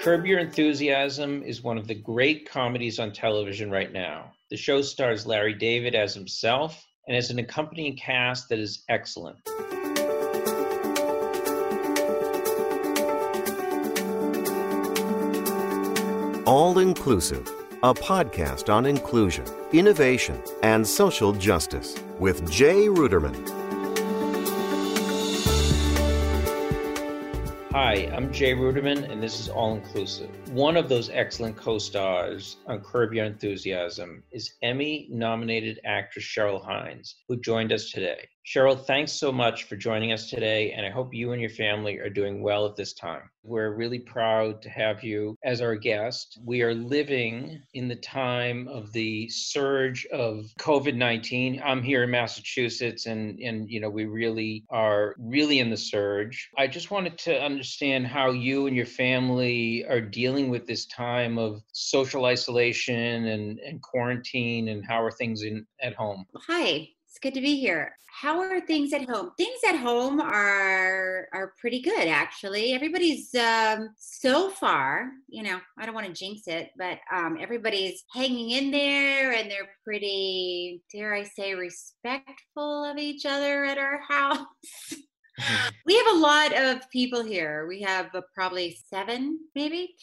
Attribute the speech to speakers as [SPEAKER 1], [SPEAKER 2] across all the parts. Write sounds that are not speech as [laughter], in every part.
[SPEAKER 1] Curb Your Enthusiasm is one of the great comedies on television right now. The show stars Larry David as himself and has an accompanying cast that is excellent.
[SPEAKER 2] All Inclusive, a podcast on inclusion, innovation, and social justice with Jay Ruderman.
[SPEAKER 1] Hi, I'm Jay Ruderman, and this is All Inclusive. One of those excellent co stars on Curb Your Enthusiasm is Emmy nominated actress Cheryl Hines, who joined us today. Cheryl, thanks so much for joining us today, and I hope you and your family are doing well at this time. We're really proud to have you as our guest. We are living in the time of the surge of COVID 19. I'm here in Massachusetts, and, and you know, we really are really in the surge. I just wanted to understand how you and your family are dealing with this time of social isolation and, and quarantine, and how are things in at home?
[SPEAKER 3] Hi, it's good to be here. How are things at home? Things at home are are pretty good actually. Everybody's um, so far, you know, I don't want to jinx it, but um, everybody's hanging in there and they're pretty, dare I say, respectful of each other at our [laughs] house. [laughs] We have a lot of people here. We have uh, probably seven, maybe.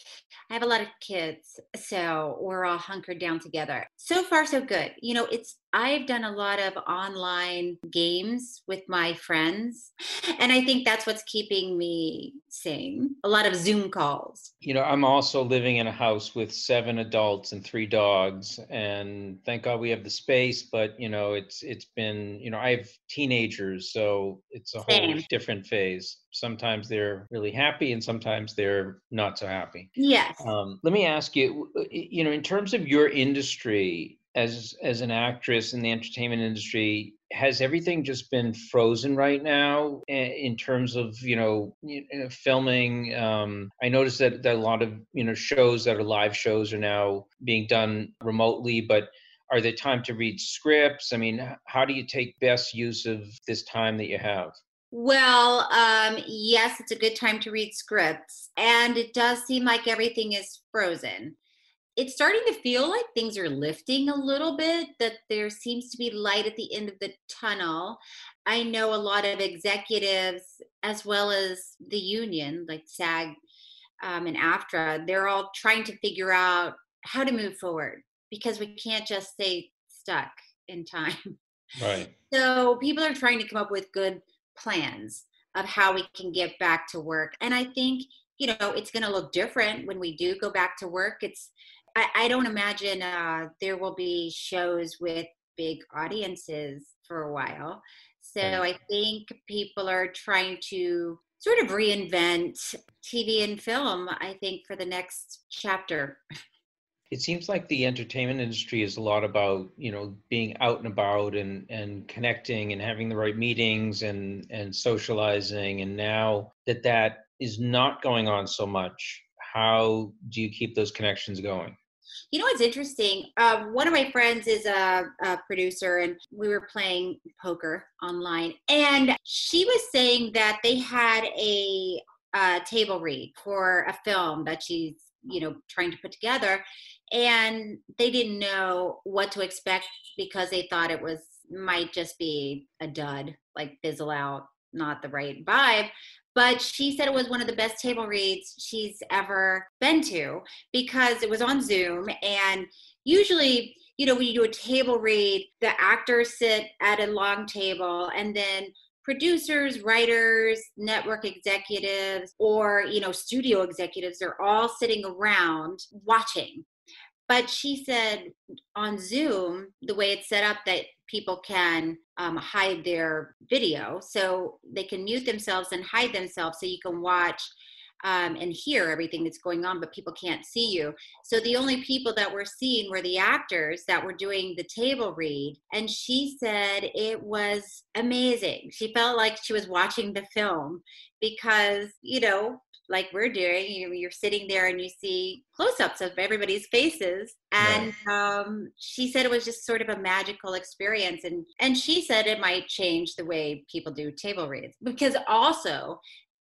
[SPEAKER 3] I have a lot of kids, so we're all hunkered down together. So far, so good. You know, it's I've done a lot of online games with my friends, and I think that's what's keeping me sane. A lot of Zoom calls.
[SPEAKER 1] You know, I'm also living in a house with seven adults and three dogs, and thank God we have the space. But you know, it's it's been you know I have teenagers, so it's a Same. whole different phase. Sometimes they're really happy, and sometimes they're not so happy.
[SPEAKER 3] Yes.
[SPEAKER 1] Um, let me ask you, you know, in terms of your industry, as as an actress in the entertainment industry has everything just been frozen right now in terms of you know, filming? Um, i noticed that, that a lot of you know shows that are live shows are now being done remotely but are there time to read scripts? I mean how do you take best use of this time that you have?
[SPEAKER 3] Well, um, yes, it's a good time to read scripts, and it does seem like everything is frozen it's starting to feel like things are lifting a little bit, that there seems to be light at the end of the tunnel. I know a lot of executives, as well as the union, like SAG um, and AFTRA, they're all trying to figure out how to move forward because we can't just stay stuck in time. [laughs]
[SPEAKER 1] Right.
[SPEAKER 3] So people are trying to come up with good plans of how we can get back to work. And I think, you know, it's going to look different when we do go back to work. It's I, I don't imagine uh, there will be shows with big audiences for a while. So I think people are trying to sort of reinvent TV and film, I think, for the next chapter.
[SPEAKER 1] It seems like the entertainment industry is a lot about, you know, being out and about and, and connecting and having the right meetings and, and socializing. And now that that is not going on so much, how do you keep those connections going?
[SPEAKER 3] You know what's interesting? Uh, one of my friends is a, a, producer, and we were playing poker online, and she was saying that they had a, a table read for a film that she's you know trying to put together, and they didn't know what to expect because they thought it was might just be a dud, like fizzle out, not the right vibe but she said it was one of the best table reads she's ever been to because it was on Zoom. And usually you know when you do a table read the actors sit at a long table and then producers writers network executives or you know studio executives are all sitting around watching but she said on zoom the way it's set up that people can um, hide their video. So they can mute themselves and hide themselves so you can watch um, and hear everything that's going on, but people can't see you. So the only people that were seeing were the actors that were doing the table read. And she said it was amazing. She felt like she was watching the film because, you know, like we're doing you, are sitting there and you see close-ups of everybody's faces and right. um, she said it was just sort of a magical experience and and she said it might change the way people do table reads because also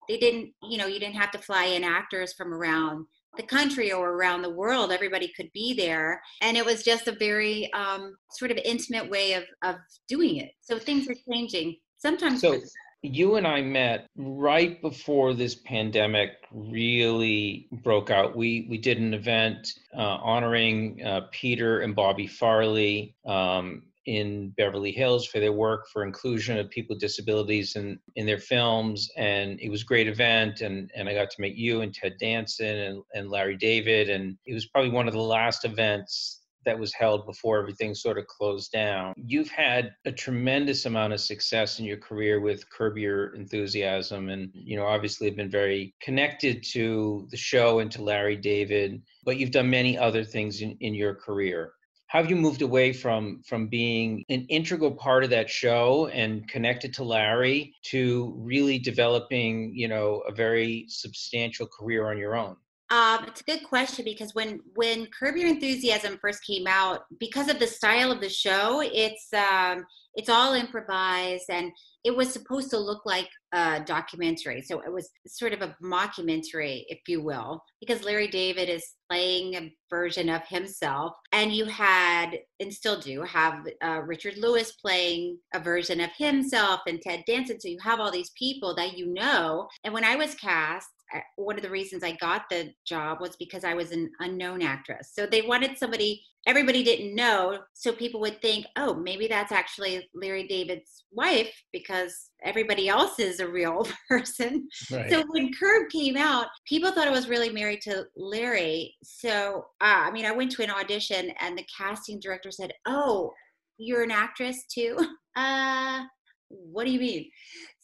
[SPEAKER 3] they didn't you know you didn't have to fly in actors from around the country or around the world. Everybody could be there. And it was just a very um, sort of intimate way of, of doing it. So things are changing. Sometimes.
[SPEAKER 1] So you and I met right before this pandemic really broke out. We we did an event uh, honoring uh, Peter and Bobby Farrelly. Um, in Beverly Hills for their work for inclusion of people with disabilities in, in their films. And it was a great event. And, and I got to meet you and Ted Danson and, and Larry David. And it was probably one of the last events that was held before everything sort of closed down. You've had a tremendous amount of success in your career with Curb Your Enthusiasm, and you know obviously have been very connected to the show and to Larry David. But you've done many other things in, in your career how have you moved away from from being an integral part of that show and connected to larry to really developing you know a very substantial career on your own
[SPEAKER 3] um, it's a good question because when when Curb Your Enthusiasm first came out, because of the style of the show, it's um, it's all improvised and it was supposed to look like a documentary. So it was sort of a mockumentary, if you will, because Larry David is playing a version of himself, and you had and still do have uh, Richard Lewis playing a version of himself and Ted Danson. So you have all these people that you know. And when I was cast, one of the reasons I got the job was because I was an unknown actress. So they wanted somebody everybody didn't know, so people would think, "Oh, maybe that's actually Larry David's wife because everybody else is a real [laughs] person." Right. So when Curb came out, people thought I was really married to Larry. So uh, I mean, I went to an audition, and the casting director said, "Oh, you're an actress too." [laughs] Uh, what do you mean?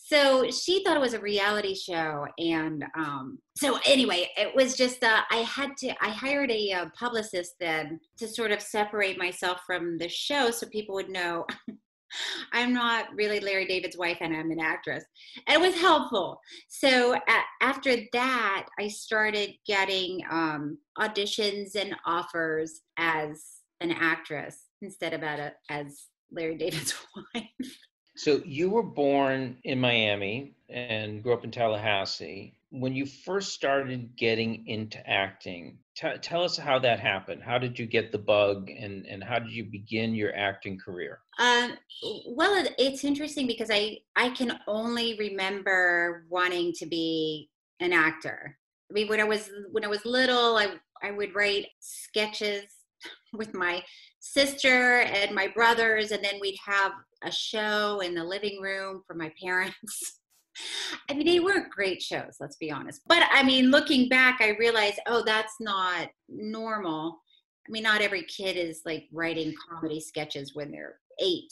[SPEAKER 3] So she thought it was a reality show and um, so anyway it was just uh, i had to i hired a, uh, publicist then to sort of separate myself from the show so people would know [laughs] i'm not really larry david's wife and i'm an actress. And it was helpful. So after that i started getting um, auditions and offers as an actress instead of a, as larry david's [laughs] wife
[SPEAKER 1] so you were born in Miami and grew up in Tallahassee. When you first started getting into acting, t- tell us how that happened. How did you get the bug, and and how did you begin your acting career?
[SPEAKER 3] Um, well, it, it's interesting because I I can only remember wanting to be an actor. I mean, when I was when I was little, I I would write sketches [laughs] with my sister and my brothers, and then we'd have a show in the living room for my parents. [laughs] I mean, they weren't great shows, let's be honest. But I mean, looking back, I realized, oh, that's not normal. I mean, not every kid is like writing comedy sketches when they're eight.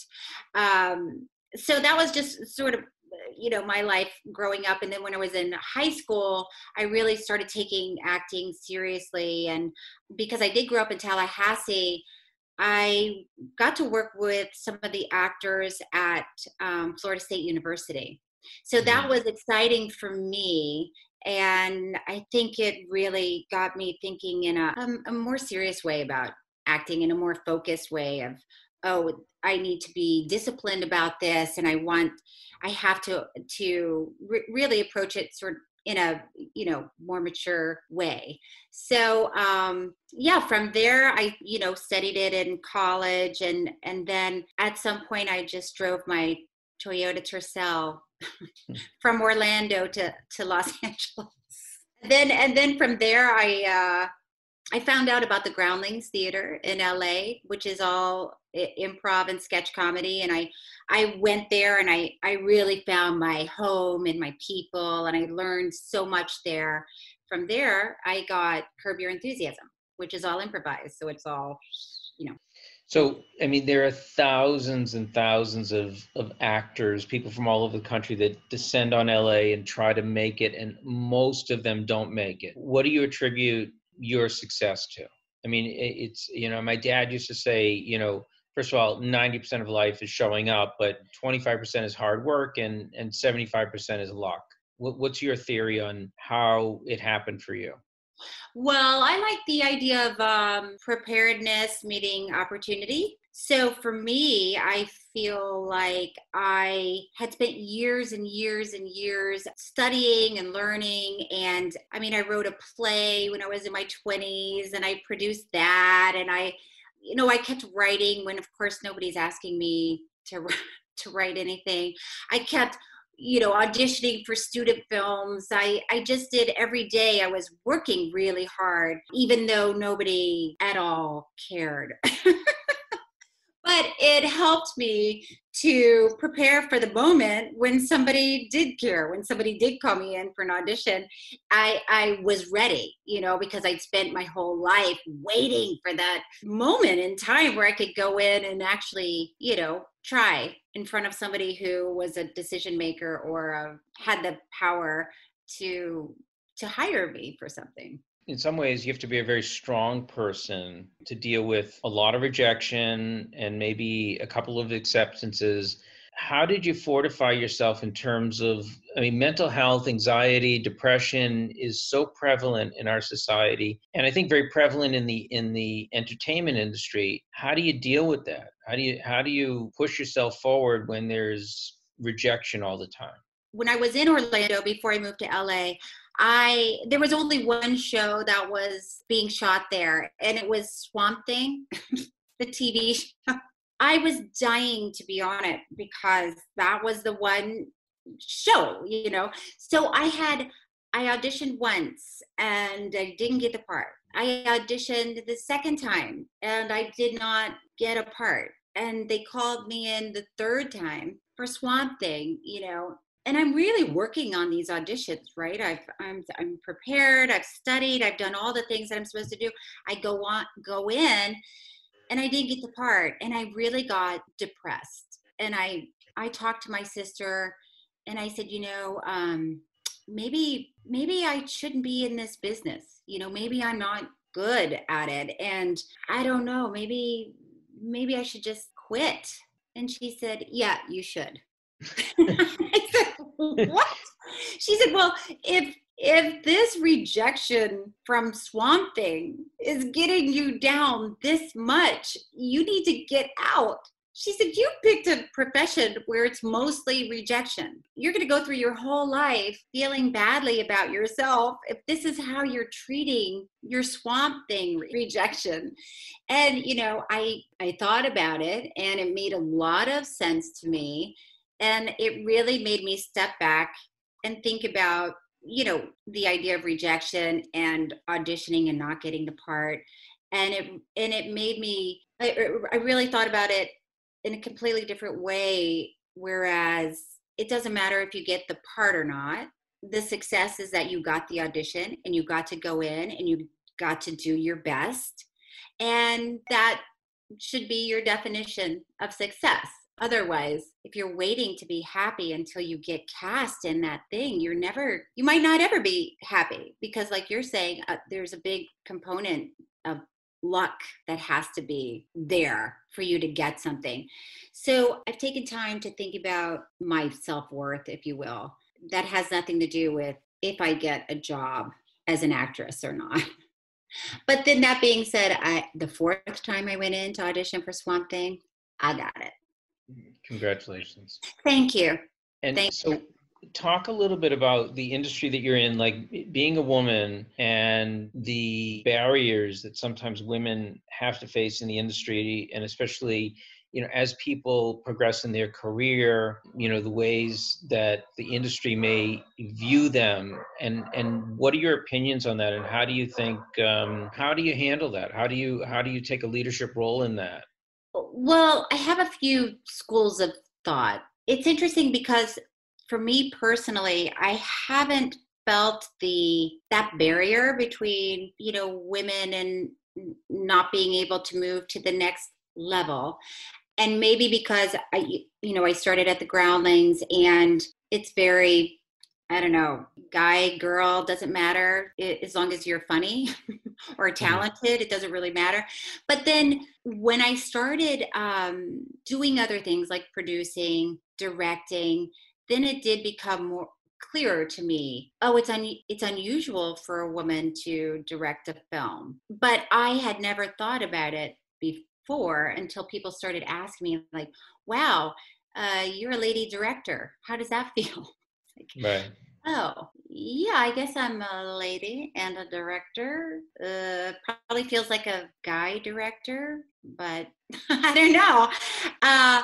[SPEAKER 3] Um, so that was just sort of you know my life growing up and then when i was in high school i really started taking acting seriously and because i did grow up in tallahassee I got to work with some of the actors at um, Florida State University. So that mm-hmm. was exciting for me. And I think it really got me thinking in a, um, a more serious way about acting, in a more focused way of, oh, I need to be disciplined about this, and I want, I have to to re- really approach it sort in a you know more mature way so um yeah from there i you know studied it in college and and then at some point i just drove my toyota tercel hmm. [laughs] from orlando to to los [laughs] angeles then and then from there i uh I found out about the Groundlings Theater in LA, which is all eh, improv and sketch comedy, and I I went there and I I really found my home and my people, and I learned so much there. From there, I got Curb Your Enthusiasm, which is all improvised, so it's all you know.
[SPEAKER 1] So, I mean, there are thousands and thousands of, of actors, people from all over the country that descend on LA and try to make it, and most of them don't make it. What do you attribute your success to? I mean, it's, you know, my dad used to say, you know, first of all, 90% of life is showing up, but 25% is hard work and, and 75% is luck. What, what's your theory on how it happened for you?
[SPEAKER 3] Well, I like the idea of um, preparedness meeting opportunity. So for me, I feel like I had spent years and years and years studying and learning. And I mean, I wrote a play when I was in my 20s and I produced that. And I, you know, I kept writing when, of course, nobody's asking me to, [laughs] to write anything. I kept you know auditioning for student films i i just did every day i was working really hard even though nobody at all cared [laughs] but it helped me to prepare for the moment when somebody did care when somebody did call me in for an audition. I i was ready you know because i'd spent my whole life waiting for that moment in time where i could go in and actually you know try in front of somebody who was a decision maker or uh, had the power to to hire me for something
[SPEAKER 1] in some ways you have to be a very strong person to deal with a lot of rejection and maybe a couple of acceptances. How did you fortify yourself in terms of i mean mental health anxiety depression is so prevalent in our society and i think very prevalent in the in the entertainment industry. How do you deal with that? How do you how do you push yourself forward when there's rejection all the time?
[SPEAKER 3] When i was in orlando before i moved to la I there was only one show that was being shot there, and it was Swamp Thing, [laughs] the TV show. I was dying to be on it because that was the one show, you know. So I had I auditioned once and I didn't get the part. I auditioned the second time and I did not get a part. And they called me in the third time for Swamp Thing, you know, and I'm really working on these auditions, right? I've I'm I'm prepared, I've studied, I've done all the things that I'm supposed to do. I go on go in and I didn't get the part and I really got depressed. And I I talked to my sister and I said, you know, um, maybe maybe I shouldn't be in this business. You know, maybe I'm not good at it and I don't know, maybe maybe I should just quit. And she said, "Yeah, you should." [laughs] I said, what? She said, well, if if this rejection from Swamp Thing is getting you down this much, you need to get out. She said, You picked a profession where it's mostly rejection. You're going to go through your whole life feeling badly about yourself if this is how you're treating your swamp thing rejection. And, you know, I, I thought about it and it made a lot of sense to me and it really made me step back and think about you know the idea of rejection and auditioning and not getting the part. And it and it made me I, er, I really thought about it in a completely different way. Whereas it doesn't matter if you get the part or not. The success is that you got the audition and you got to go in and you got to do your best. And that should be your definition of success Otherwise, if you're waiting to be happy until you get cast in that thing, you're never, you might not ever be happy because, like you're saying, uh, there's a big component of luck that has to be there for you to get something. So I've taken time to think about my self worth, if you will. That has nothing to do with if I get a job as an actress or not. [laughs] But then that being said, I the fourth time I went in to audition for Swamp Thing, I got it.
[SPEAKER 1] Congratulations.
[SPEAKER 3] Thank you.
[SPEAKER 1] And
[SPEAKER 3] Thank
[SPEAKER 1] so,
[SPEAKER 3] you.
[SPEAKER 1] talk a little bit about the industry that you're in, like being a woman and the barriers that sometimes women have to face in the industry, and especially you know as people progress in their career you know the ways that the industry may view them and and what are your opinions on that and how do you think um, how do you handle that how do you how do you take a leadership role in that
[SPEAKER 3] well, I have a few schools of thought. It's interesting because for me personally, I haven't felt the that barrier between, you know, women and not being able to move to the next level. And maybe because I you know, I started at the Groundlings and it's very I don't know, guy, girl, doesn't matter as long as you're funny [laughs] or mm-hmm. talented, it doesn't really matter. But then when I started um, doing other things like producing, directing, then it did become more clearer to me oh it's un- it's unusual for a woman to direct a film but i had never thought about it before until people started asking me like, "Wow, uh, you're a lady director. How does that [laughs] feel?"
[SPEAKER 1] Like, right.
[SPEAKER 3] Oh, yeah, I guess I'm a lady and a director. Uh, probably feels like a guy director, but [laughs] I don't know. Uh,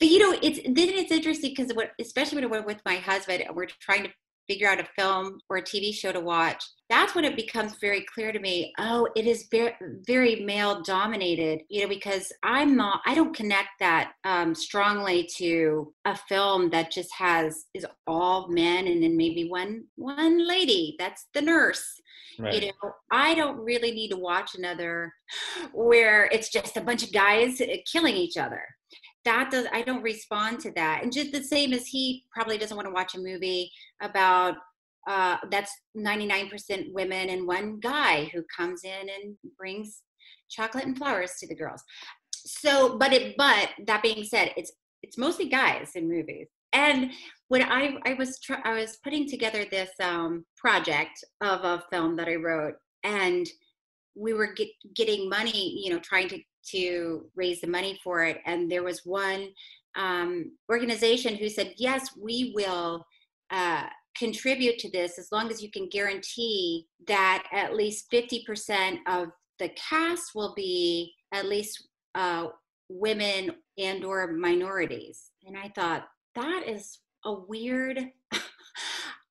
[SPEAKER 3] but you know, it's then it's interesting because what, especially when we're with my husband, we're trying to figure out a film or a TV show to watch, that's when it becomes very clear to me, oh, it is very, very male dominated, you know, because I'm not, I don't connect that um, strongly to a film that just has, is all men and then maybe one, one lady, that's the nurse. Right. You know, I don't really need to watch another where it's just a bunch of guys killing each other that does i don't respond to that. And just the same as he probably doesn't want to watch a movie about uh, that's 99% women and one guy who comes in and brings chocolate and flowers to the girls. So but it but that being said it's it's mostly guys in movies. And when i i was tr- i was putting together this um, project of a film that i wrote and we were get, getting money you know trying to to raise the money for it. And there was one um, organization who said, yes, we will uh, contribute to this as long as you can guarantee that at least 50% of the cast will be at least uh, women and or minorities. And I thought, that is a weird [laughs]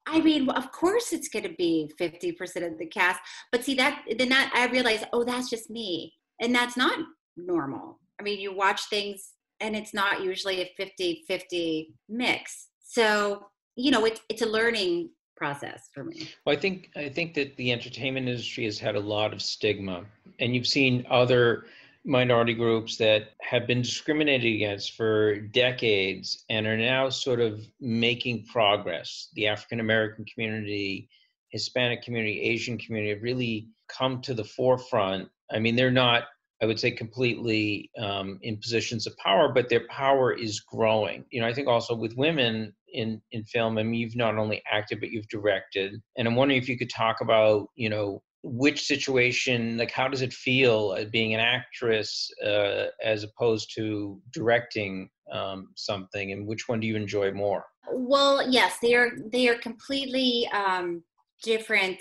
[SPEAKER 3] I mean, of course it's going to be 50% of the cast. But see that then that I realized, oh, that's just me. And that's not normal. I mean, you watch things and it's not usually a 50 50 mix. So, you know, it's, it's a learning process for me.
[SPEAKER 1] Well, I think I think that the entertainment industry has had a lot of stigma, and you've seen other minority groups that have been discriminated against for decades and are now sort of making progress. The African American community, Hispanic community, Asian community have really come to the forefront. I mean, they're not I would say completely um, in positions of power, but their power is growing. You know, I think also with women in in film, I mean, you've not only acted but you've directed, and I'm wondering if you could talk about, you know, which situation, like, how does it feel being an actress uh, as opposed to directing um, something, and which one do you enjoy more?
[SPEAKER 3] Well, yes, they are they are completely um, different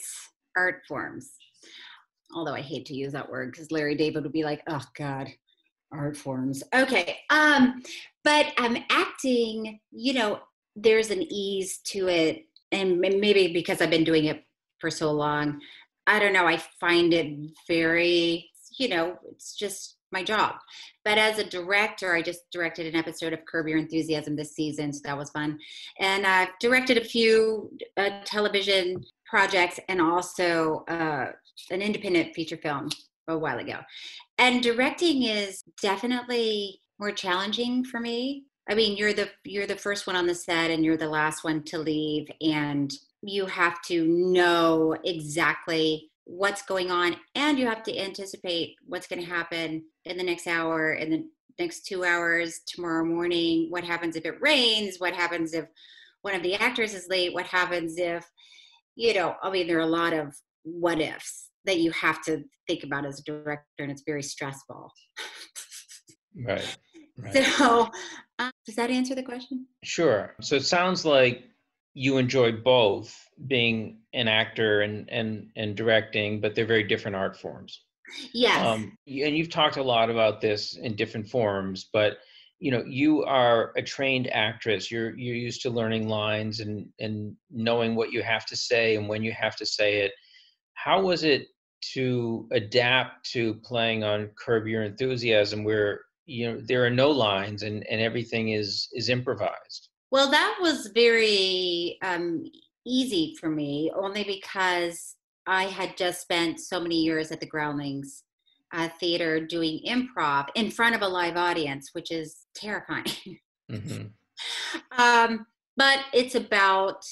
[SPEAKER 3] art forms although I hate to use that word because Larry David would be like, oh God, art forms. Okay. Um, but I'm um, acting, you know, there's an ease to it. And maybe because I've been doing it for so long, I don't know, I find it very, you know, it's just my job. But as a director, I just directed an episode of Curb Your Enthusiasm this season, so that was fun. And I've directed a few uh, television projects and also uh, an independent feature film a while ago. And directing is definitely more challenging for me. I mean, you're the you're the first one on the set and you're the last one to leave and you have to know exactly what's going on and you have to anticipate what's going to happen in the next hour in the next 2 hours tomorrow morning what happens if it rains what happens if one of the actors is late what happens if you know i mean there are a lot of what ifs that you have to think about as a director and it's very stressful.
[SPEAKER 1] Right, [laughs] right.
[SPEAKER 3] so uh, does that answer the question?
[SPEAKER 1] Sure. So it sounds like you enjoy both being an actor and and and directing but they're very different art forms.
[SPEAKER 3] Yes. Um,
[SPEAKER 1] and you've talked a lot about this in different forms but you know you are a trained actress. You're you're used to learning lines and and knowing what you have to say and when you have to say it how was it to adapt to playing on curb your enthusiasm where you know there are no lines and and everything is is improvised
[SPEAKER 3] well that was very um easy for me only because i had just spent so many years at the groundlings uh, theater doing improv in front of a live audience which is terrifying mm-hmm. [laughs] um but it's about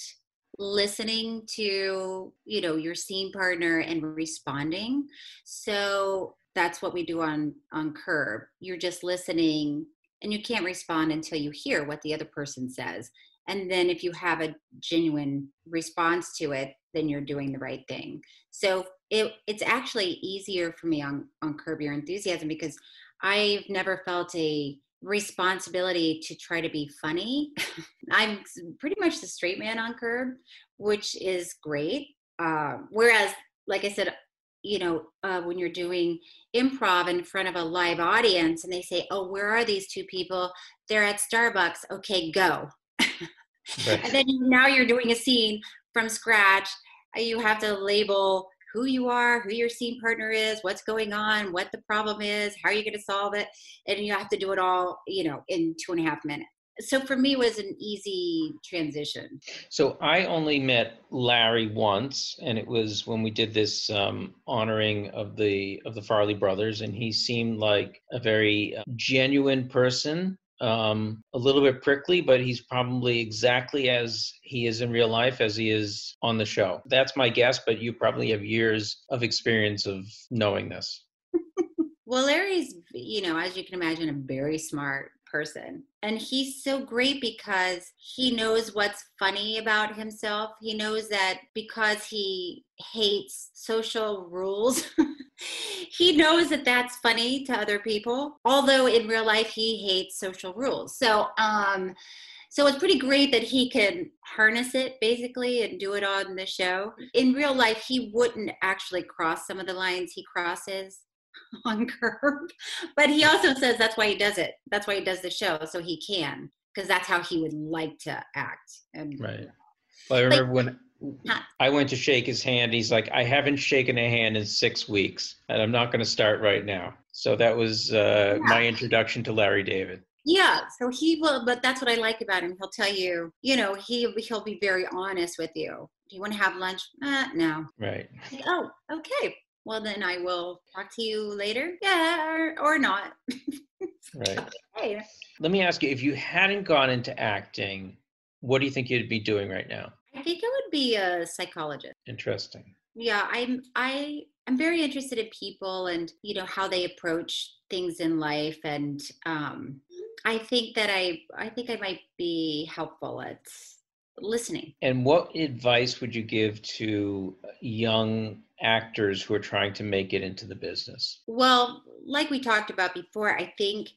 [SPEAKER 3] listening to you know your scene partner and responding. So that's what we do on on curb. You're just listening and you can't respond until you hear what the other person says. And then if you have a genuine response to it then you're doing the right thing. So it, it's actually easier for me on on curb your enthusiasm because I've never felt a responsibility to try to be funny. [laughs] I'm pretty much the straight man on curb, which is great. Uh, whereas, like I said, you know, uh, when you're doing improv in front of a live audience and they say, Oh, where are these two people? They're at Starbucks. Okay, go. [laughs] Right. and then now you're doing a scene from scratch. You have to label who you are, who your scene partner is, what's going on, what the problem is, how are you going to solve it, and you have to do it all, you know, in two and a half minutes. So for me, was an easy transition.
[SPEAKER 1] So I only met Larry once, and it was when we did this um, honoring of the of the Farrelly brothers, and he seemed like a very uh, genuine person um, a little bit prickly, but he's probably exactly as he is in real life as he is on the show. That's my guess, but you probably have years of experience of knowing this. [laughs]
[SPEAKER 3] well, Larry's, you know, as you can imagine, a very smart person. And he's so great because he knows what's funny about himself. He knows that because he hates social rules, [laughs] he knows that that's funny to other people. Although in real life, he hates social rules. So, um, so it's pretty great that he can harness it basically and do it on the show. In real life, he wouldn't actually cross some of the lines he crosses [laughs] on curb. But he also says that's why he does it. That's why he does the show, so he can, because that's how he would like to act. And
[SPEAKER 1] right. Well, I remember like, when I went to shake his hand. He's like, I haven't shaken a hand in six weeks, and I'm not going to start right now. So that was uh, yeah. my introduction to Larry David.
[SPEAKER 3] Yeah, so he will, but that's what I like about him. He'll tell you, you know, he he'll be very honest with you. Do you want to have lunch? Uh, no.
[SPEAKER 1] Right.
[SPEAKER 3] Like, oh, okay well then i will talk to you later yeah or, or not [laughs]
[SPEAKER 1] right hey. let me ask you if you hadn't gone into acting what do you think you'd be doing right now
[SPEAKER 3] i think i would be a psychologist
[SPEAKER 1] interesting
[SPEAKER 3] yeah i'm i i'm very interested in people and you know how they approach things in life and um i think that i i think i might be helpful at listening.
[SPEAKER 1] And what advice would you give to young actors who are trying to make it into the business?
[SPEAKER 3] Well, like we talked about before, I think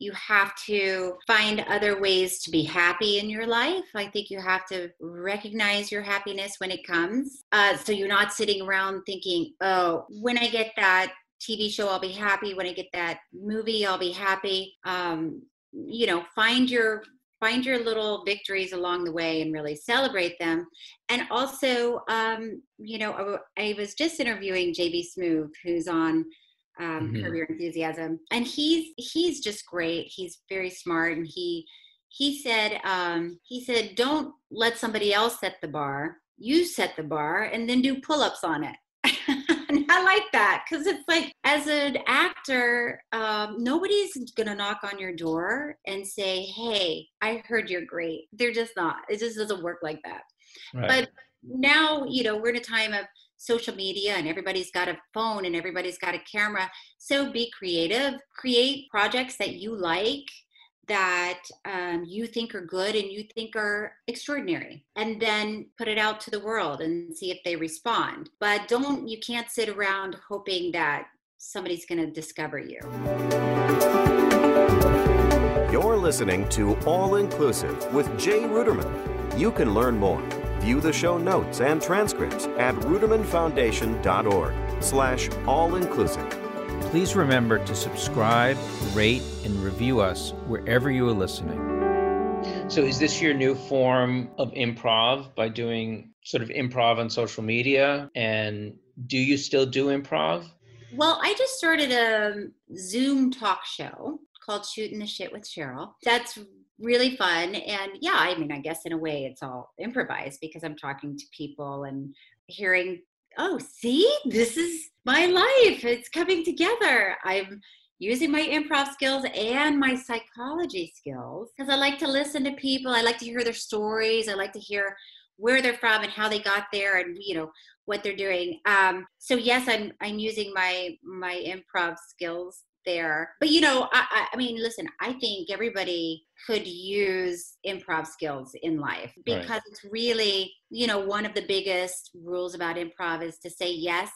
[SPEAKER 3] you have to find other ways to be happy in your life. I think you have to recognize your happiness when it comes. Uh, so you're not sitting around thinking, oh, when I get that TV show, I'll be happy. When I get that movie, I'll be happy. Um, you know, find your find your little victories along the way and really celebrate them. And also, um, you know, I, I, was just interviewing JB Smoove, who's on um, mm-hmm. Curb Your Enthusiasm, and he's he's just great. He's very smart, and he he said um, he said don't let somebody else set the bar. You set the bar, and then do pull-ups on it. [laughs] I like that because it's like, as an actor, um, nobody's gonna knock on your door and say, "Hey, I heard you're great." They're just not. It just doesn't work like that. Right. But now, you know, we're in a time of social media and everybody's got a phone and everybody's got a camera. So be creative, create projects that you like that um, you think are good and you think are extraordinary. And then put it out to the world and see if they respond. But don't you can't sit around hoping that somebody's going to discover you.
[SPEAKER 2] You're listening to all inclusive with jay ruderman. You can learn more view the show notes and transcripts at rudermanfoundation.org slash all inclusive
[SPEAKER 1] Please remember to subscribe, rate, and review us wherever you are listening. So, is this your new form of improv by doing sort of improv on social media? And do you still do improv?
[SPEAKER 3] Well, I just started a Zoom talk show called Shooting the Shit with Cheryl. That's really fun. And yeah, I mean, I guess in a way it's all improvised because I'm talking to people and hearing oh, see, this is my life. It's coming together. I'm using my improv skills and my psychology skills because I like to listen to people. I like to hear their stories. I like to hear where they're from and how they got there and you know what they're doing. Um, so yes, I'm I'm using my my improv skills there. But you know, I, I mean, listen, I think everybody could use improv skills in life because right. it's really, you know, one of the biggest rules about improv is to say yes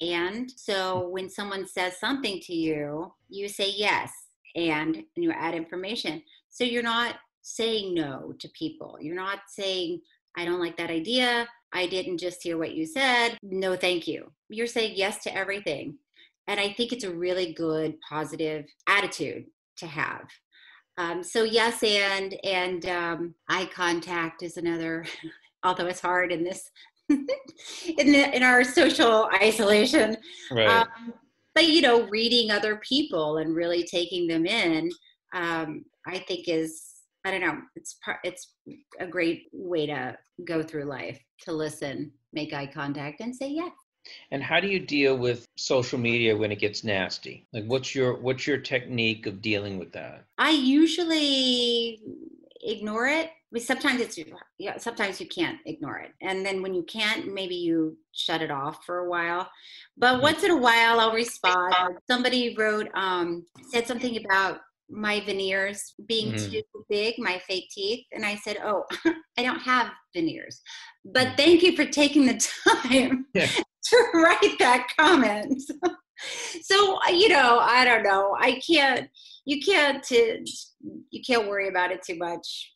[SPEAKER 3] and. So when someone says something to you, you say yes and, and you add information. So you're not saying no to people. You're not saying, I don't like that idea. I didn't just hear what you said. No, thank you. You're saying yes to everything. And I think it's a really good, positive attitude to have. Um, so yes, and and um, eye contact is another. [laughs] although it's hard in this [laughs] in the, in our social isolation.
[SPEAKER 1] Right. Um,
[SPEAKER 3] but you know, reading other people and really taking them in, um, I think is I don't know. It's it's a great way to go through life to listen, make eye contact, and say yes.
[SPEAKER 1] And how do you deal with social media when it gets nasty? Like, what's your what's your technique of dealing with that?
[SPEAKER 3] I usually ignore it. Sometimes it's yeah, sometimes you can't ignore it, and then when you can't, maybe you shut it off for a while. But mm-hmm. once in a while, I'll respond. Somebody wrote um, said something about my veneers being mm-hmm. too big, my fake teeth. And I said, Oh, [laughs] I don't have veneers. But mm. thank you for taking the [laughs] time yeah. [laughs] to write that comment. so, you know, I don't know. I can't, you can't, you can't worry about it too much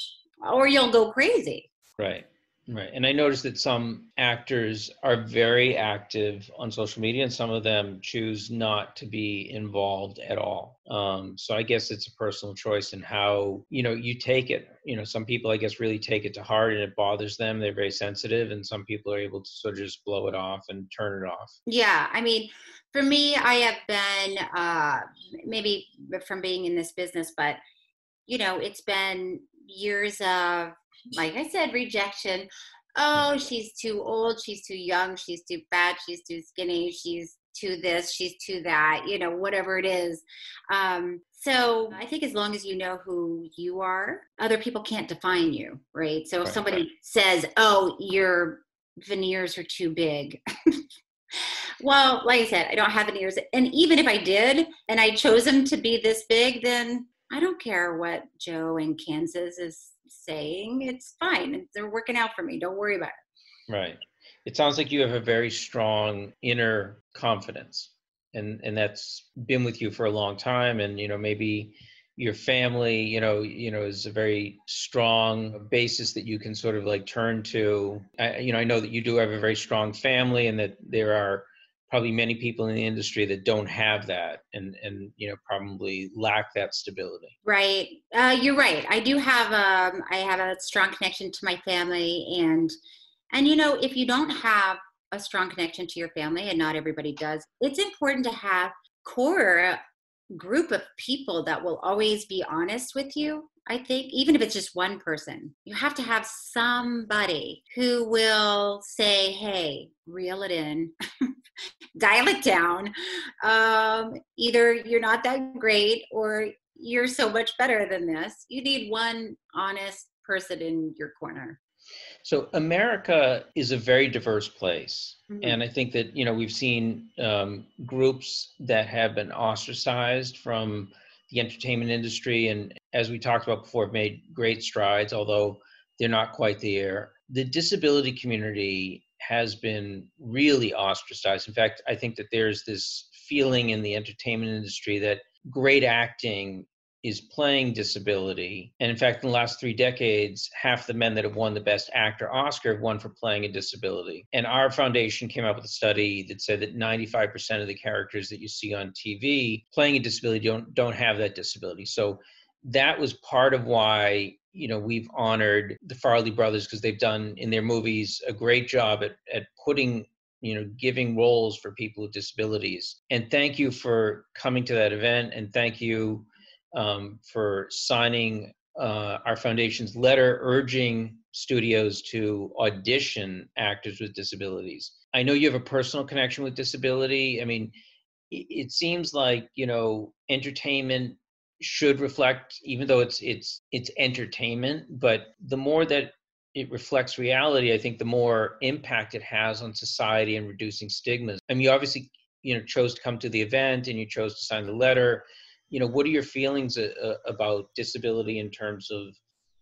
[SPEAKER 3] or you'll go crazy.
[SPEAKER 1] Right. Right. And I noticed that some actors are very active on social media and some of them choose not to be involved at all. Um, so I guess it's a personal choice and how, you know, you take it. You know, some people, I guess, really take it to heart and it bothers them. They're very sensitive. And some people are able to sort of just blow it off and turn it off.
[SPEAKER 3] Yeah. I mean, for me, I have been, uh, maybe from being in this business, but, you know, it's been years of like I said, rejection. Oh, she's too old, she's too young, she's too fat, she's too skinny, she's too this, she's too that, you know, whatever it is. Um, so I think as long as you know who you are, other people can't define you, right? So if right, somebody right. says, oh, your veneers are too big. [laughs] well, like I said, I don't have veneers. And even if I did and I chose them to be this big, then I don't care what Joe in Kansas is saying it's fine. They're working out for me. Don't worry about it.
[SPEAKER 1] Right. It sounds like you have a very strong inner confidence and and that's been with you for a long time and you know maybe your family you know you know is a very strong basis that you can sort of like turn to I, you know i know that you do have a very strong family and that there are probably many people in the industry that don't have that and and you know probably lack that stability.
[SPEAKER 3] Right. Uh, you're right. I do have um i have a strong connection to my family and and you know if you don't have a strong connection to your family and not everybody does it's important to have core group of people that will always be honest with you I think, even if it's just one person, you have to have somebody who will say, hey, reel it in, [laughs] dial it down. Um, either you're not that great or you're so much better than this. You need one honest person in your corner.
[SPEAKER 1] So America is a very diverse place, mm-hmm. and I think that you know we've seen um, groups that have been ostracized from the entertainment industry, and as we talked about before, have made great strides, although they're not quite there. The disability community has been really ostracized. In fact, I think that there's this feeling in the entertainment industry that great acting is playing disability. And in fact, in the last three decades, half the men that have won the Best Actor Oscar have won for playing a disability. And our foundation came up with a study that said that 95% of the characters that you see on TV playing a disability don't don't have that disability. So that was part of why you know we've honored the Farrelly brothers because they've done in their movies a great job at at putting you know giving roles for people with disabilities and thank you for coming to that event and thank you um, for signing uh, our foundation's letter urging studios to audition actors with disabilities. I know you have a personal connection with disability. I mean, it, seems like you know entertainment should reflect, even though it's it's it's entertainment, but the more that it reflects reality, I think the more impact it has on society and reducing stigmas. I mean, you obviously you know chose to come to the event and you chose to sign the letter you know what are your feelings uh, uh, about disability in terms of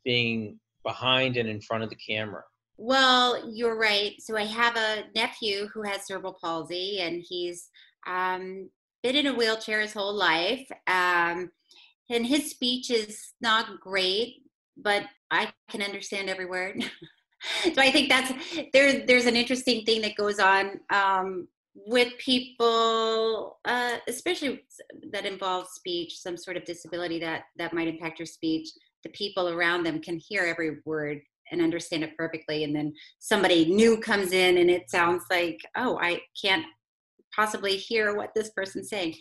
[SPEAKER 1] being behind and in front of the camera
[SPEAKER 3] Well, you're right. So I have a nephew who has cerebral palsy, and he's um, been in a wheelchair his whole life. Um, and his speech is not great, but I can understand every word. [laughs] so I think that's there's there's an interesting thing that goes on um, with people, uh, especially that involves speech, some sort of disability that that might impact your speech. The people around them can hear every word and understand it perfectly, and then somebody new comes in and it sounds like, oh, I can't possibly hear what this person's saying.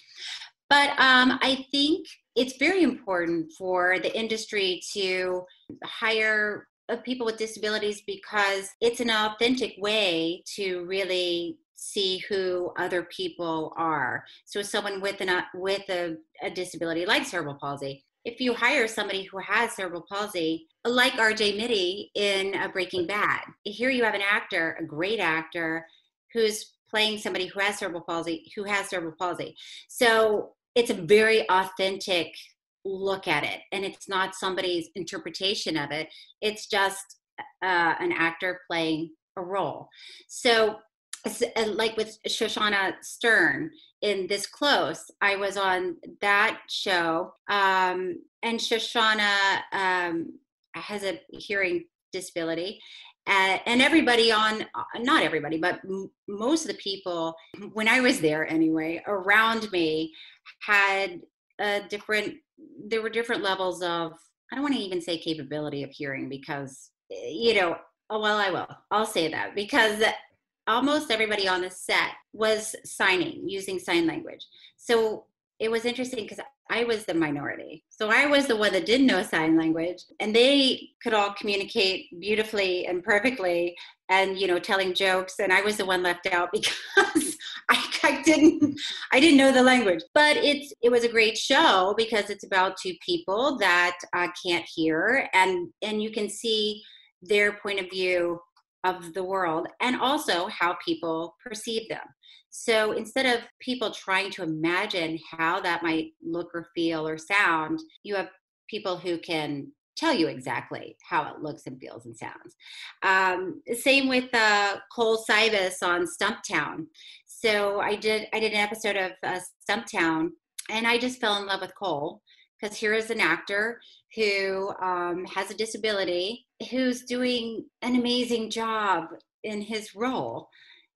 [SPEAKER 3] But um, I think it's very important for the industry to hire uh, people with disabilities because it's an authentic way to really see who other people are. So someone with an uh, with a, a disability like cerebral palsy, if you hire somebody who has cerebral palsy, like RJ Mitte in uh, Breaking Bad, here you have an actor, a great actor, who's playing somebody who has cerebral palsy, who has cerebral palsy. So it's a very authentic look at it and it's not somebody's interpretation of it it's just uh, an actor playing a role so like with shoshana stern in this close i was on that show um, and shoshana um, has a hearing disability uh, and everybody on not everybody but m- most of the people when i was there anyway around me had a different there were different levels of i don't want to even say capability of hearing because you know oh, well i will i'll say that because almost everybody on the set was signing using sign language so it was interesting because I was the minority. So I was the one that didn't know sign language and they could all communicate beautifully and perfectly and you know telling jokes and I was the one left out [laughs] because I, I didn't I didn't know the language. But it's it was a great show because it's about two people that uh, can't hear and and you can see their point of view of the world and also how people perceive them. So instead of people trying to imagine how that might look or feel or sound, you have people who can tell you exactly how it looks and feels and sounds. Um, same with uh, Cole Sibus on Stumptown. So I did I did an episode of uh, Stumptown, and I just fell in love with Cole because here is an actor who um, has a disability who's doing an amazing job in his role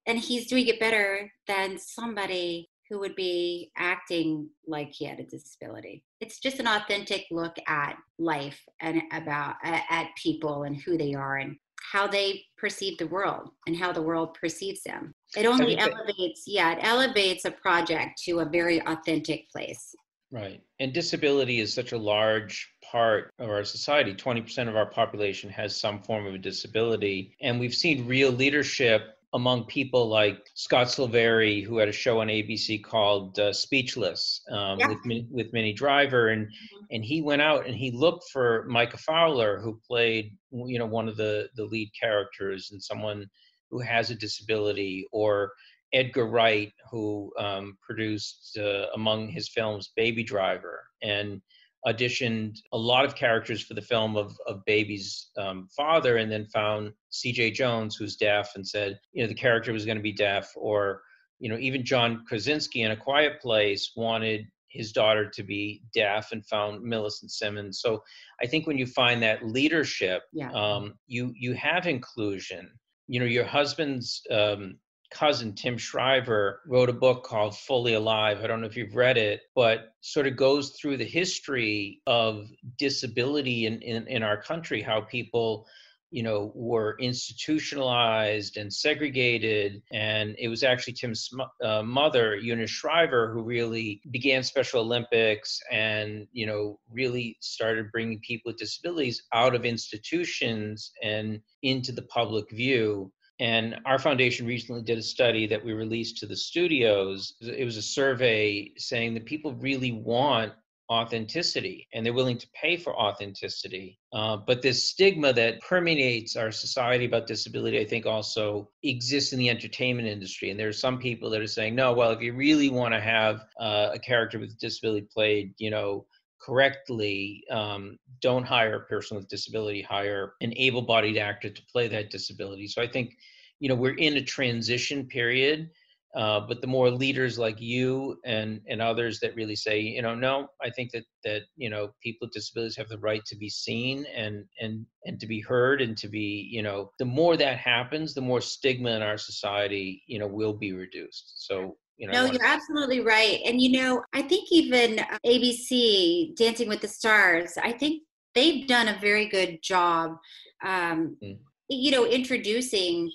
[SPEAKER 3] and he's doing it better than somebody who would be acting like he had a disability. It's just an authentic look at life and about at people and who they are and how they perceive the world and how the world perceives them. It only elevates, yeah, it elevates a project to a very authentic place.
[SPEAKER 1] Right. And disability is such a large part of our society. 20% of our population has some form of a disability. And we've seen real leadership among people like Scott Silveri, who had a show on ABC called uh, Speechless um, yeah. with with Minnie Driver, and mm-hmm. and he went out and he looked for Micah Fowler, who played you know one of the the lead characters and someone who has a disability, or Edgar Wright, who um, produced uh, among his films Baby Driver, and auditioned a lot of characters for the film of, of Baby's um, father and then found CJ Jones, who's deaf, and said, you know, the character was going to be deaf. Or, you know, even John Krasinski in A Quiet Place wanted his daughter to be deaf and found Millicent Simmonds. So I think when you find that leadership, yeah. um, you you have inclusion. You know, your husband's um, cousin Tim Shriver wrote a book called Fully Alive. I don't know if you've read it, but sort of goes through the history of disability in, in, in our country, how people you know were institutionalized and segregated and it was actually tim's uh, mother eunice shriver who really began special olympics and you know really started bringing people with disabilities out of institutions and into the public view and our foundation recently did a study that we released to the studios. It was a survey saying that people really want authenticity and they're willing to pay for authenticity. Uh, but this stigma that permeates our society about disability, I think, also exists in the entertainment industry. And there are some people that are saying, no, well, if you really want to have uh, a character with disability played, you know, correctly, um, don't hire a person with disability, hire an able bodied actor to play that disability. So I think, you know, we're in a transition period. Uh, but the more leaders like you and and others that really say, you know, no, I think that that you know people with disabilities have the right to be seen and and and to be heard and to be, you know, the more that happens, the more stigma in our society, you know, will be reduced. So you know,
[SPEAKER 3] no, you're absolutely right. And you know, I think even uh, ABC, Dancing with the Stars, I think they've done a very good job. Um, mm. You know, introducing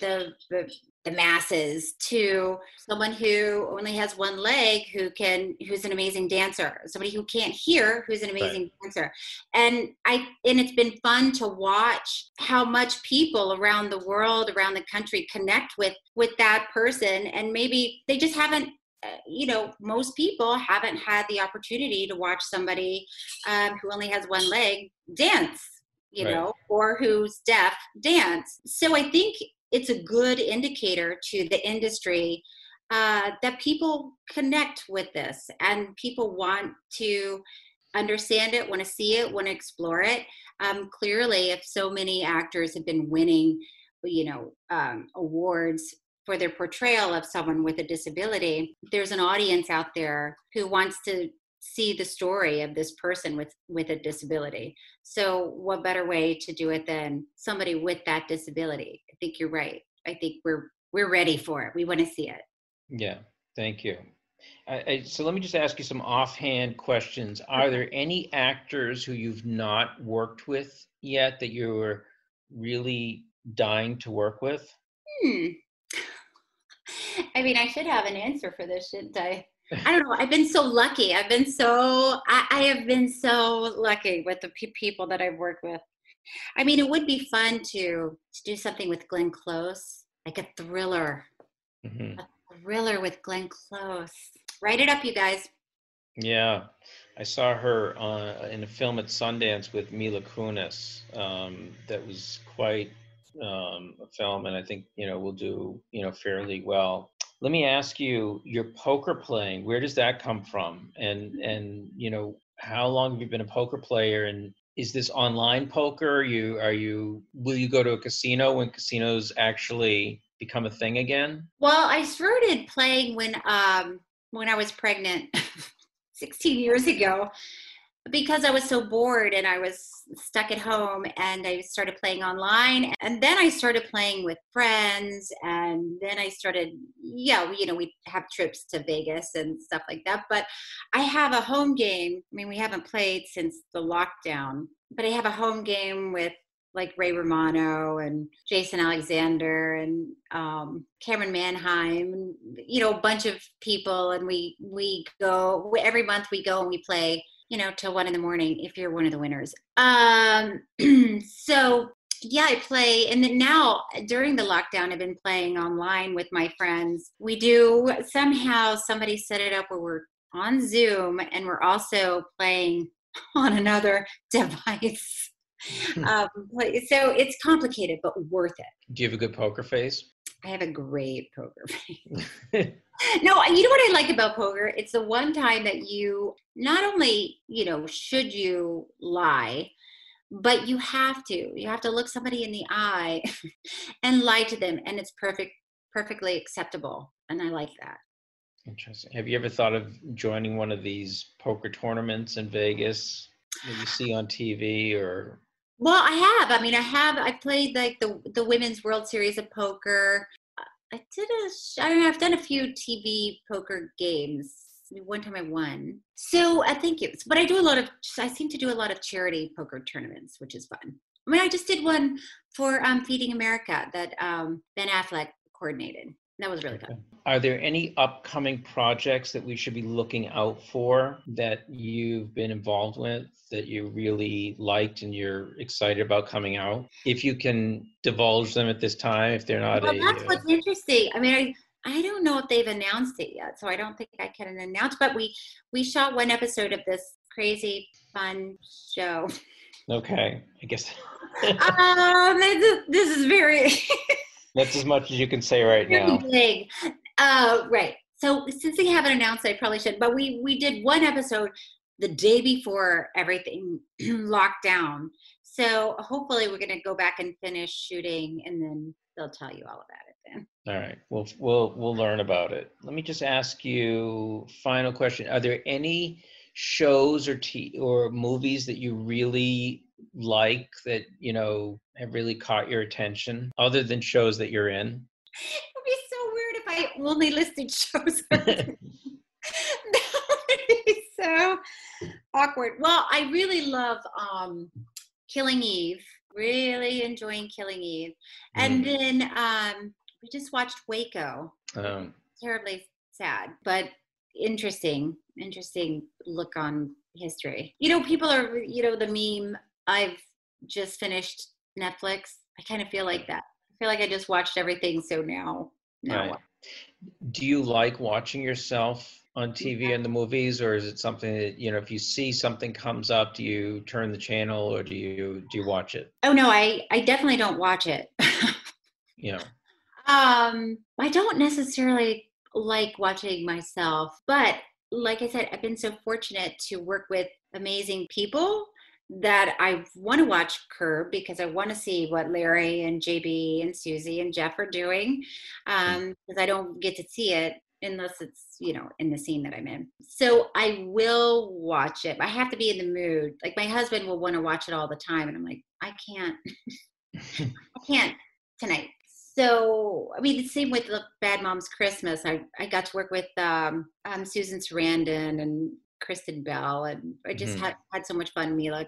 [SPEAKER 3] the, the the masses to someone who only has one leg who can who's an amazing dancer somebody who can't hear who's an amazing right. dancer and i and it's been fun to watch how much people around the world around the country connect with with that person and maybe they just haven't uh, you know most people haven't had the opportunity to watch somebody um, who only has one leg dance you right. know, or who's deaf dance. So I think it's a good indicator to the industry uh, that people connect with this and people want to understand it, want to see it, want to explore it. Um, clearly, if so many actors have been winning, you know, um, awards for their portrayal of someone with a disability, there's an audience out there who wants to see the story of this person with with a disability. So what better way to do it than somebody with that disability? I think you're right. I think we're we're ready for it. We want to see it.
[SPEAKER 1] Yeah. Thank you. I, I, so let me just ask you some offhand questions. Are there any actors who you've not worked with yet that you're really dying to work with?
[SPEAKER 3] Hmm. i mean i should have an answer for this shouldn't i I don't know. I've been so lucky. I've been so, I, I have been so lucky with the pe- people that I've worked with. I mean, it would be fun to, to do something with Glenn Close, like a thriller. Mm-hmm. A thriller with Glenn Close. Write it up, you guys.
[SPEAKER 1] Yeah. I saw her uh, in a film at Sundance with Mila Kunis um, that was quite um, a film, and I think, you know, will do, you know, fairly well let me ask you your poker playing where does that come from? And and you know how long have you been a poker player and is this online poker? You are you will you go to a casino when casinos actually become a thing again?
[SPEAKER 3] Well i started playing when um when i was pregnant [laughs] 16 years ago because I was so bored and I was stuck at home and I started playing online and then I started playing with friends and then I started yeah you know we have trips to Vegas and stuff like that but I have a home game I mean we haven't played since the lockdown but I have a home game with like Ray Romano and Jason Alexander and um, Camryn Manheim, you know, a bunch of people. And we we go every month. We go and we play you know, till one in the morning if you're one of the winners. Um, [clears throat] so yeah, I play, and then now during the lockdown, I've been playing online with my friends. We do somehow somebody set it up where we're on Zoom and we're also playing [laughs] on another [laughs] device. Hmm. um, so it's complicated, but worth it.
[SPEAKER 1] Do you have a good poker face?
[SPEAKER 3] I have a great poker [laughs] face. [laughs] no, you know what I like about poker? It's the one time that you not only, you know, should you lie, but you have to. You have to look somebody in the eye [laughs] and lie to them and it's perfect perfectly acceptable. And I like that.
[SPEAKER 1] Interesting. Have you ever thought of joining one of these poker tournaments in Vegas that you see on TV or
[SPEAKER 3] well, I have. I mean, I have. I played like the the women's World Series of Poker. I did a. I mean, I've done a few TV poker games. One time I won. So I think it's. But I do a lot of. I seem to do a lot of charity poker tournaments, which is fun. I mean, I just did one for um, Feeding America that um, Ben Affleck coordinated that was really fun.
[SPEAKER 1] Are there any upcoming projects that we should be looking out for that you've been involved with that you really liked and you're excited about coming out? If you can divulge them at this time, if they're not.
[SPEAKER 3] Well,
[SPEAKER 1] a,
[SPEAKER 3] that's what's uh, interesting. I mean, I, I don't know if they've announced it yet, so I don't think I can announce. But we we shot one episode of this crazy fun show.
[SPEAKER 1] Okay, I guess. [laughs]
[SPEAKER 3] um, this this is very. [laughs]
[SPEAKER 1] That's as much as you can say right now.
[SPEAKER 3] Big. Uh, right. So since they haven't announced, I probably should. But we we did one episode the day before everything [clears throat] locked down. So hopefully we're going to go back and finish shooting and then they'll tell you all about it then.
[SPEAKER 1] All right. We'll we'll we'll learn about it. Let me just ask you final question. Are there any shows or t- or movies that you really like that, you know, have really caught your attention other than shows that you're in?
[SPEAKER 3] It would be so weird if I only listed [laughs] shows. [laughs] [laughs] that would be so awkward. Well, I really love um Killing Eve. Really enjoying Killing Eve. And
[SPEAKER 1] Mm.
[SPEAKER 3] then um, we just watched Waco.
[SPEAKER 1] Um,
[SPEAKER 3] Terribly sad, but interesting. Interesting look on history. You know, people are, you know, the meme, I've just finished Netflix. I kind of feel like that. I feel like I just watched everything. So now, now
[SPEAKER 1] Right. do you like watching yourself on TV and the movies, or is it something that you know if you see something comes up, do you turn the channel or do you do you watch it?
[SPEAKER 3] Oh no, I I definitely don't watch it. [laughs]
[SPEAKER 1] yeah.
[SPEAKER 3] um, I don't necessarily like watching myself, but like I said, I've been so fortunate to work with amazing people that I want to watch Curb because I want to see what Larry and JB and Susie and Jeff are doing um, because I don't get to see it unless it's you know in the scene that I'm in. So I will watch it. I have to be in the mood. Like my husband will want to watch it all the time, and I'm like, I can't. [laughs] I can't tonight. So, I mean, the same with the Bad Moms Christmas. I, I got to work with um, um, Susan Sarandon and Kristen Bell, and I just
[SPEAKER 1] Mhm.
[SPEAKER 3] had, had so much fun. Mila,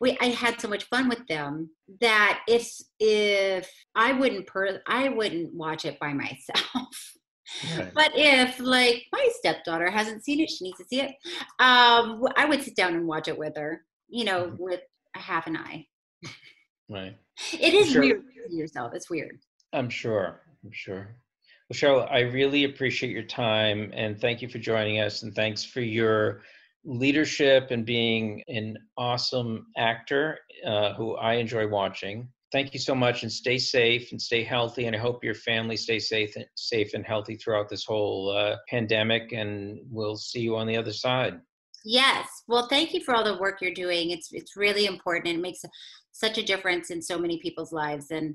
[SPEAKER 3] we I had so much fun with them that if if I wouldn't per I wouldn't watch it by [laughs] myself.
[SPEAKER 1] Right.
[SPEAKER 3] But if like my stepdaughter hasn't seen it, she needs to see it. Um, I would sit down and watch it with her. You know,
[SPEAKER 1] Mhm.
[SPEAKER 3] with a half an eye.
[SPEAKER 1] right.
[SPEAKER 3] It is
[SPEAKER 1] Sure.
[SPEAKER 3] weird to yourself. It's weird.
[SPEAKER 1] I'm sure. I'm sure. Well, Cheryl, I really appreciate your time and thank you for joining us. And thanks for your leadership and being an awesome actor uh, who I enjoy watching. Thank you so much and stay safe and stay healthy. And I hope your family stays safe and, safe and healthy throughout this whole uh, pandemic. And we'll see you on the other side.
[SPEAKER 3] Yes. Well, thank you for all the work you're doing. It's it's really important it makes such a difference in so many people's lives and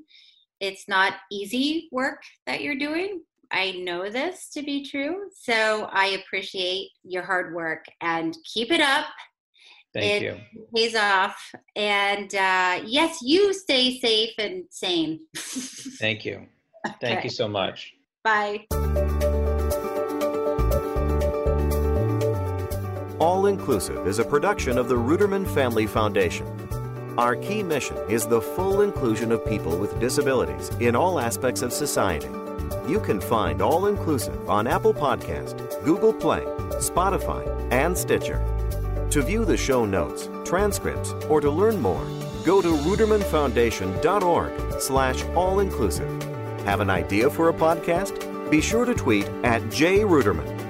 [SPEAKER 3] it's not easy work that you're doing. I know this to be true. So I appreciate your hard work and keep it up.
[SPEAKER 1] Thank
[SPEAKER 3] It-
[SPEAKER 1] you.
[SPEAKER 3] Pays off. And uh, yes, you stay safe and sane. [laughs]
[SPEAKER 1] Thank you. Thank you so much.
[SPEAKER 3] Bye.
[SPEAKER 2] All Inclusive is a production of the Ruderman Family Foundation. Our key mission is the full inclusion of people with disabilities in all aspects of society. You can find All Inclusive on Apple Podcast, Google Play, Spotify, and Stitcher. To view the show notes, transcripts, or to learn more, go to rudermanfoundation.org slash all-inclusive. Have an idea for a podcast? Be sure to tweet at jruderman